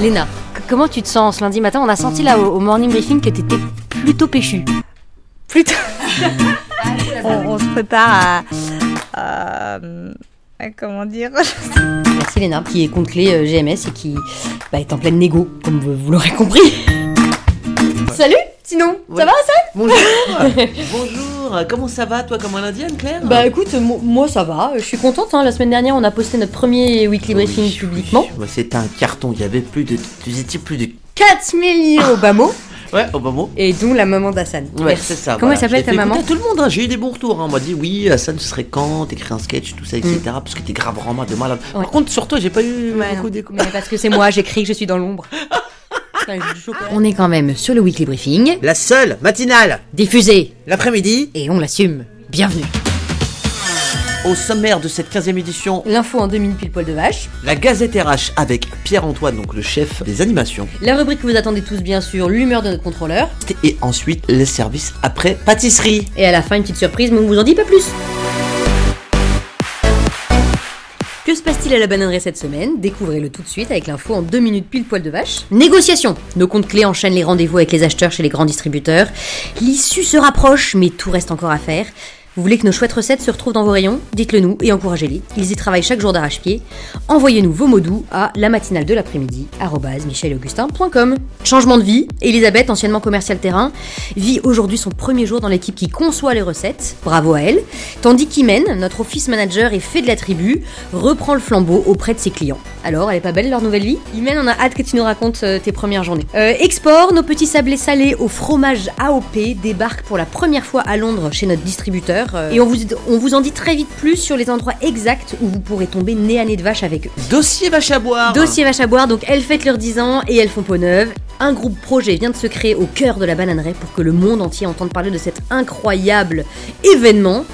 Léna, comment tu te sens ce lundi matin? On a senti là au, au morning briefing que t'étais plutôt péchu. Plutôt. on, on se prépare à. à- à comment dire? Merci Léna, qui est compte clé euh, GMS et qui bah, est en pleine négo, comme vous, vous l'aurez compris. Salut Sinon, ça va ça Bonjour Bonjour Comment ça va, toi, comme un indien, Claire Bah écoute, mo- moi ça va, je suis contente. hein. La semaine dernière, on a posté notre premier weekly briefing Oui, publiquement. oui. Ouais, C'était un carton, il y avait plus de... Vous étiez plus de... 4 millions au bas mot, Ouais, au bon mot. et dont la maman d'Hassan. Ouais, c'est ça. Comment voilà. elle s'appelle ta maman tout le monde, hein. j'ai eu des bons retours. hein. On m'a dit oui, Hassan, ce serait quand T'écris un sketch, tout ça, etc. Parce que t'es grave vraiment de malade. Ouais. Par contre, sur toi, j'ai pas eu Ouais, beaucoup d'écho. Mais parce que c'est moi, j'écris que je suis dans l'ombre. On est quand même sur le weekly briefing, La seule matinale, diffusé, l'après-midi, et on l'assume. Bienvenue. au sommaire de cette 15e édition, L'info en deux minutes pile poil de vache. la Gazette RH avec Pierre-Antoine, donc le chef des animations. La rubrique que vous attendez tous bien sûr, l'humeur de notre contrôleur. Et ensuite, les services après pâtisserie. Et à la fin, une petite surprise, mais on vous en dit pas plus. Que se passe-t-il à la bananerie cette semaine? Découvrez-le tout de suite avec l'info en deux minutes pile poil de vache. Négociation Nos comptes clés enchaînent les rendez-vous avec les acheteurs chez les grands distributeurs. L'issue se rapproche, mais tout reste encore à faire. Vous voulez que nos chouettes recettes se retrouvent dans vos rayons Dites-le nous et encouragez-les. Ils y travaillent chaque jour d'arrache-pied. Envoyez-nous vos mots doux à la matinale de l'après-midi michelaugustin.com. Changement de vie. Elisabeth, anciennement commercial terrain, vit aujourd'hui son premier jour dans l'équipe qui conçoit les recettes. Bravo à elle. Tandis qu'Imen, notre office manager et fait de la tribu, reprend le flambeau auprès de ses clients. Alors, elle est pas belle leur nouvelle vie? Imen, on a hâte que tu nous racontes euh, tes premières journées. Euh, export, nos petits sablés salés au fromage AOP débarquent pour la première fois à Londres chez notre distributeur. Euh, et on vous, on vous en dit très vite plus sur les endroits exacts où vous pourrez tomber nez à nez de vache avec eux. Dossier vache à boire. Dossier vache à boire, donc elles fêtent leurs 10 ans et elles font peau neuve. Un groupe projet vient de se créer au cœur de la bananeraie pour que le monde entier entende parler de cet incroyable événement.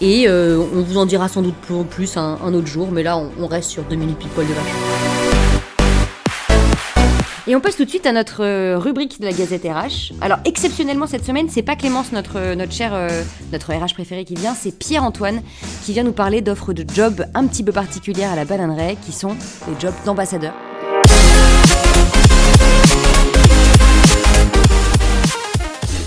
Et euh, on vous en dira sans doute plus, plus un, un autre jour, mais là on, on reste sur 2 minutes pile poil de vache. Et on passe tout de suite à notre euh, rubrique de la Gazette RH. Alors exceptionnellement cette semaine, c'est pas Clémence, notre, euh, notre cher, euh, notre RH préféré qui vient, c'est Pierre-Antoine qui vient nous parler d'offres de jobs un petit peu particulières à la bananeraie, qui sont les jobs d'ambassadeur.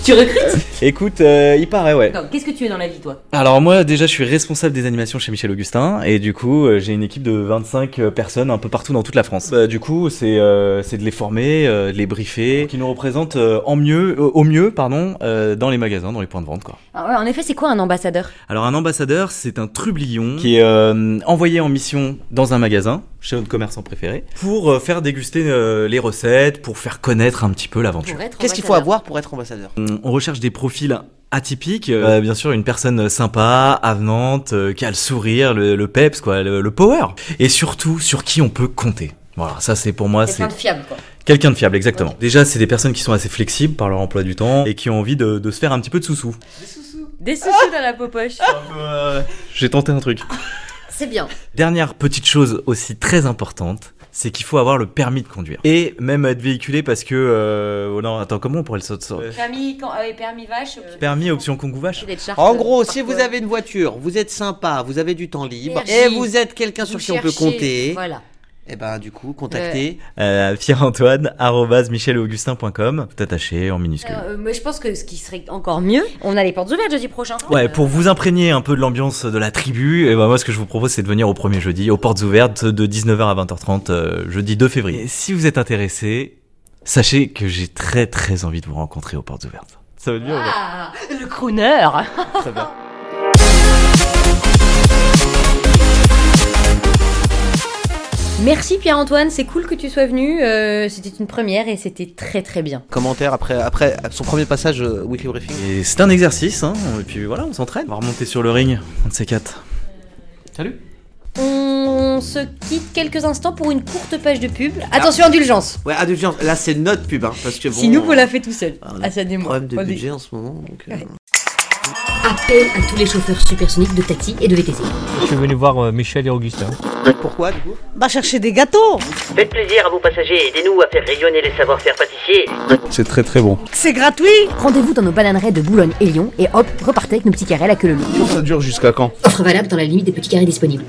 Tu recrutes Écoute, euh, il paraît, ouais. Qu'est-ce que tu es dans la vie toi Alors moi, déjà, je suis responsable des animations chez Michel Augustin, et du coup, euh, j'ai une équipe de 25 euh, personnes un peu partout dans toute la France. Bah, du coup, c'est euh, c'est de les former, euh, de les briefer, qui nous représentent euh, en mieux, euh, au mieux, pardon, euh, dans les magasins, dans les points de vente, quoi. Ah ouais, En effet, c'est quoi un ambassadeur? Alors un ambassadeur, c'est un trublion qui est euh, envoyé en mission dans un magasin, chez notre commerçant préféré, pour faire déguster euh, les recettes, pour faire connaître un petit peu l'aventure. Qu'est-ce qu'il faut avoir pour être ambassadeur? On on recherche des profils atypiques, euh, bien sûr une personne sympa, avenante, euh, qui a le sourire, le, le peps, quoi, le, le power, et surtout sur qui on peut compter. Voilà, ça c'est pour moi, c'est Quelqu'un de fiable quoi. quelqu'un de fiable, exactement. Déjà, c'est des personnes qui sont assez flexibles par leur emploi du temps et qui ont envie de, de se faire un petit peu de sous-sous. Des sous dans la popoche. J'ai tenté un truc. C'est bien. Dernière petite chose aussi très importante, c'est qu'il faut avoir le permis de conduire. Et même être véhiculé parce que... Euh, oh non, attends, comment on pourrait le sortir Permis, quand, euh, permis vache. Permis option Kongou vache En gros, si vous avez une voiture, vous êtes sympa, vous avez du temps libre, et vous êtes quelqu'un sur qui on peut compter, Voilà. Et ben du coup, contactez. euh, Pierre-Antoine, arrobase michelaugustin.com, tout attaché en minuscule. Euh, mais je pense que ce qui serait encore mieux, on a les portes ouvertes jeudi prochain. Ouais, pour vous imprégner un peu de l'ambiance de la tribu, et ben moi ce que je vous propose c'est de venir au premier jeudi, aux portes ouvertes de 19h à 20h30, euh, jeudi 2 février. Et si vous êtes intéressé, sachez que j'ai très très envie de vous rencontrer aux portes ouvertes. Ça va bien ou pas Ah, le crooner Très bien. Merci Pierre-Antoine, c'est cool que tu sois venu. euh, c'était une première et c'était très très bien. Commentaire après, après son premier passage euh, Weekly Briefing. Et c'est un exercice, hein, et puis voilà, on s'entraîne. On va remonter sur le ring, un de ces quatre. Salut On se quitte quelques instants pour une courte page de pub. Attention, indulgence Ouais, indulgence, là c'est notre pub, hein, parce que bon. Si nous, on l'a fait tout seul. on a Ah, ça des démontre. problèmes de budget en ce moment, donc. euh, Ouais. Appel à tous les chauffeurs supersoniques de taxi et de VTC. Je suis venu voir euh, Michel et Augustin. Pourquoi du coup Bah chercher des gâteaux Faites plaisir à vos passagers, aidez-nous à faire rayonner les savoir-faire pâtissiers. C'est très très bon. C'est gratuit Rendez-vous dans nos bananerais de Boulogne et Lyon et hop, repartez avec nos petits carrés à la queue leu. Ça dure jusqu'à quand Offre valable dans la limite des petits carrés disponibles.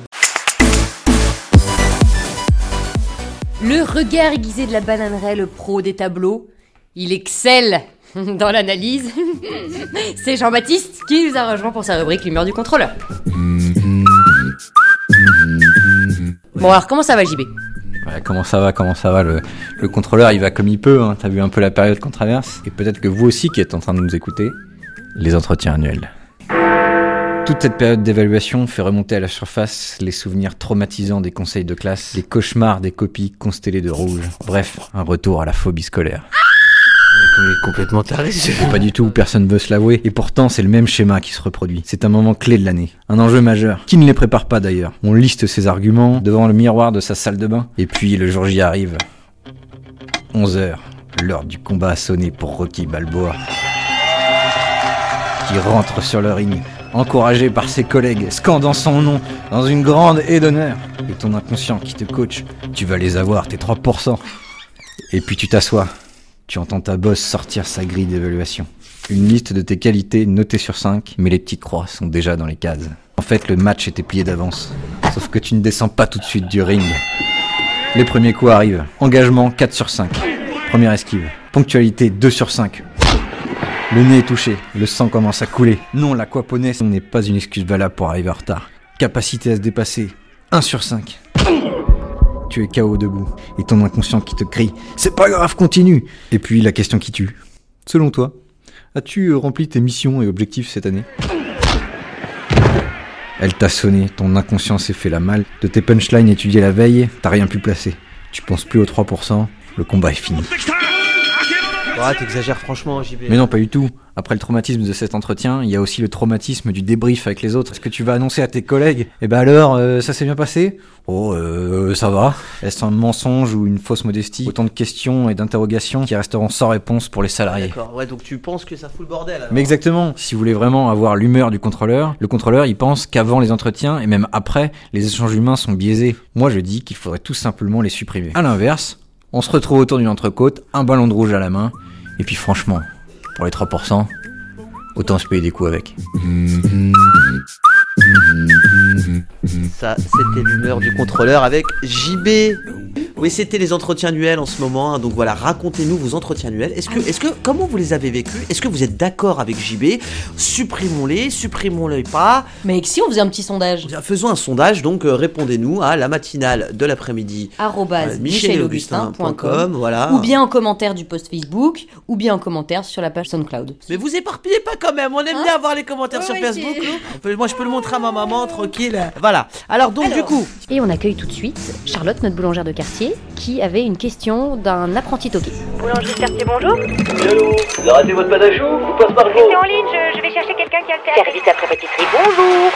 Le regard aiguisé de la bananerie, le pro des tableaux, il excelle dans l'analyse. C'est Jean-Baptiste qui nous a rejoint pour sa rubrique L'humeur du contrôleur. Bon alors comment ça va JB comment ça va, comment ça va? Le, le contrôleur, il va comme il peut, hein. t'as vu un peu la période qu'on traverse? Et peut-être que vous aussi qui êtes en train de nous écouter, les entretiens annuels. Toute cette période d'évaluation fait remonter à la surface les souvenirs traumatisants des conseils de classe, les cauchemars des copies constellées de rouge. Bref, un retour à la phobie scolaire. Complètement taré. Pas du tout, personne veut se l'avouer. Et pourtant, c'est le même schéma qui se reproduit. C'est un moment clé de l'année. Un enjeu majeur. Qui ne les prépare pas d'ailleurs On liste ses arguments devant le miroir de sa salle de bain. Et puis le jour J arrive. 11h. L'heure du combat a sonné pour Rocky Balboa. Qui rentre sur le ring, encouragé par ses collègues, scandant son nom dans une grande haie d'honneur. Et ton inconscient qui te coach, tu vas les avoir, tes 3%. Et puis tu t'assois. Tu entends ta boss sortir sa grille d'évaluation. Une liste de tes qualités notées sur 5, mais les petites croix sont déjà dans les cases. En fait, le match était plié d'avance. Sauf que tu ne descends pas tout de suite du ring. Les premiers coups arrivent. Engagement 4 sur 5. Première esquive. Ponctualité 2 sur 5. Le nez est touché, le sang commence à couler. Non, l'aquaponais n'est pas une excuse valable pour arriver en retard. Capacité à se dépasser 1 sur 5. Tu es KO debout, et ton inconscient qui te crie C'est pas grave, continue Et puis la question qui tue. Selon toi, as-tu rempli tes missions et objectifs cette année? Elle t'a sonné, ton inconscient s'est fait la malle. De tes punchlines étudiées la veille, t'as rien pu placer. Tu penses plus aux 3%, le combat est fini. Ouais, t'exagères franchement, JB. Mais non, pas du tout. Après le traumatisme de cet entretien, il y a aussi le traumatisme du débrief avec les autres. Est-ce que tu vas annoncer à tes collègues Eh ben alors, euh, ça s'est bien passé? Oh, euh, ça va. Est-ce un mensonge ou une fausse modestie? Autant de questions et d'interrogations qui resteront sans réponse pour les salariés. D'accord, ouais, donc tu penses que ça fout le bordel alors. Mais exactement, si vous voulez vraiment avoir l'humeur du contrôleur, le contrôleur il pense qu'avant les entretiens et même après, les échanges humains sont biaisés. Moi je dis qu'il faudrait tout simplement les supprimer. À l'inverse, on se retrouve autour d'une entrecôte, un ballon de rouge à la main, et puis franchement, pour les 3%, autant se payer des coups avec. Ça, c'était l'humeur du contrôleur avec JB. Oui, c'était les entretiens annuels en ce moment. hein, donc voilà, racontez-nous vos entretiens annuels. Est-ce que, est-ce que, comment vous les avez vécus? Est-ce que vous êtes d'accord avec JB Supprimons-les, supprimons-les pas. Mais si on faisait un petit sondage Faisons un sondage, donc euh, répondez-nous à la matinale de l'après-midi. arrobase Euh, michelaugustin.com voilà. ou bien en commentaire du post Facebook ou bien en commentaire sur la page SoundCloud. Mais vous éparpillez pas quand même, on aime Hein bien avoir les commentaires Ouais, sur ouais, Facebook. c'est- nous. On peut- moi, je peux le montrer à ma maman, tranquille. Voilà. Alors, donc, du coup, Et on accueille tout de suite Charlotte, notre boulangère de quartier, qui avait une question d'un apprenti toqué. Boulangerie de quartier, bonjour. Allô Vous avez raté votre pâte à choux Ou passe par Restez en ligne, je, je vais chercher quelqu'un qui a le théâtre. Service après pâtisserie, bonjour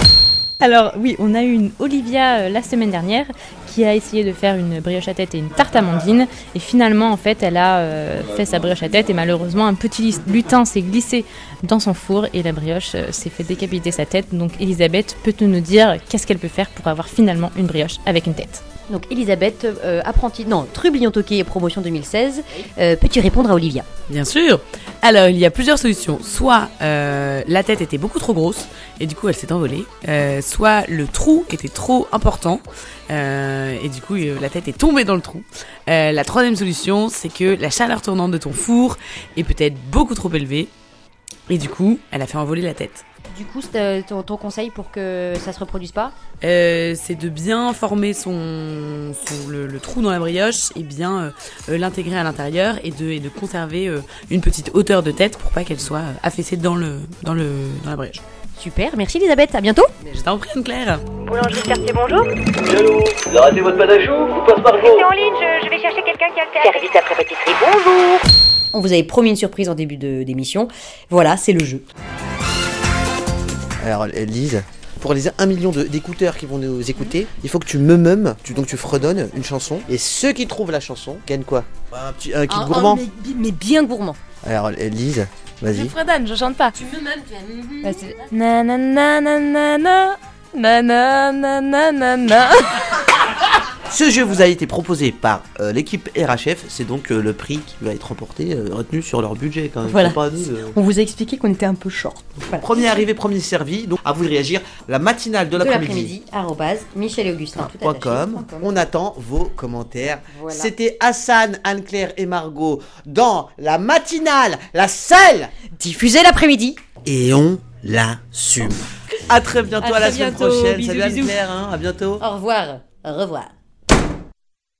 Alors oui, on a eu une Olivia euh, la semaine dernière qui a essayé de faire une brioche à tête et une tarte amandine. Et finalement, en fait, elle a euh, fait sa brioche à tête et malheureusement, un petit lis- lutin s'est glissé dans son four et la brioche euh, s'est fait décapiter sa tête. Donc Elisabeth, peux-tu nous dire qu'est-ce qu'elle peut faire pour avoir finalement une brioche avec une tête? Donc Elisabeth, euh, apprentie, non, trublion toqué, promotion 2016, euh, peux-tu répondre à Olivia? Bien sûr. Alors, il y a plusieurs solutions. Soit euh, la tête était beaucoup trop grosse et du coup elle s'est envolée. Soit le trou était trop important et du coup la tête est tombée dans le trou. La troisième solution, c'est que la chaleur tournante de ton four est peut-être beaucoup trop élevée et du coup elle a fait envoler la tête. Du coup, c'est, euh, ton, ton conseil pour que ça se reproduise pas Euh, c'est de bien former son, son- le, le trou dans la brioche et bien euh, l'intégrer à l'intérieur et de, et de conserver euh, une petite hauteur de tête pour pas qu'elle soit affaissée dans, le, dans, le, dans la brioche. Super, merci Elisabeth, à bientôt Je t'en prie Anne-Claire Boulangerie de quartier, bonjour. Allô Vous avez raté votre pâte à choux Ou passe par Restez en ligne, je, je vais chercher quelqu'un qui a le. Service après bonjour On vous avait promis une surprise en début de- d'émission. Voilà, c'est le jeu. alors, Lise, pour les 1 million de- d'écouteurs qui vont nous écouter, il faut que tu me meumes, tu, donc tu fredonnes une chanson. Et ceux qui trouvent la chanson gagnent quoi? Un petit un kit Un- gourmand. mais, mais bien gourmand. Alors, Lise, vas-y. fredonne, je chante pas. Tu me mêmes, tu Bah, c'est- Na na na na na na na na na na na na. Ce jeu vous a été proposé par euh, l'équipe RHF. C'est donc euh, le prix qui va être remporté, euh, retenu sur leur budget quand même. Voilà. C'est pas à nous de- On vous a expliqué qu'on était un peu short. Voilà. Premier arrivé, premier servi. Donc à vous de réagir. La matinale de De l'après-midi. l'après-midi, arrobase, Michel et Augustin. tout Point attaché, com. point com. On attend vos commentaires. Voilà. C'était Hassan, Anne-Claire et Margot dans la matinale, la seule, Diffusé l'après-midi. et on l'assume. À très bientôt, À à, la très semaine bientôt. prochaine. Bisous, Salut bisous. Anne-Claire, hein, à bientôt. Au revoir. Au revoir.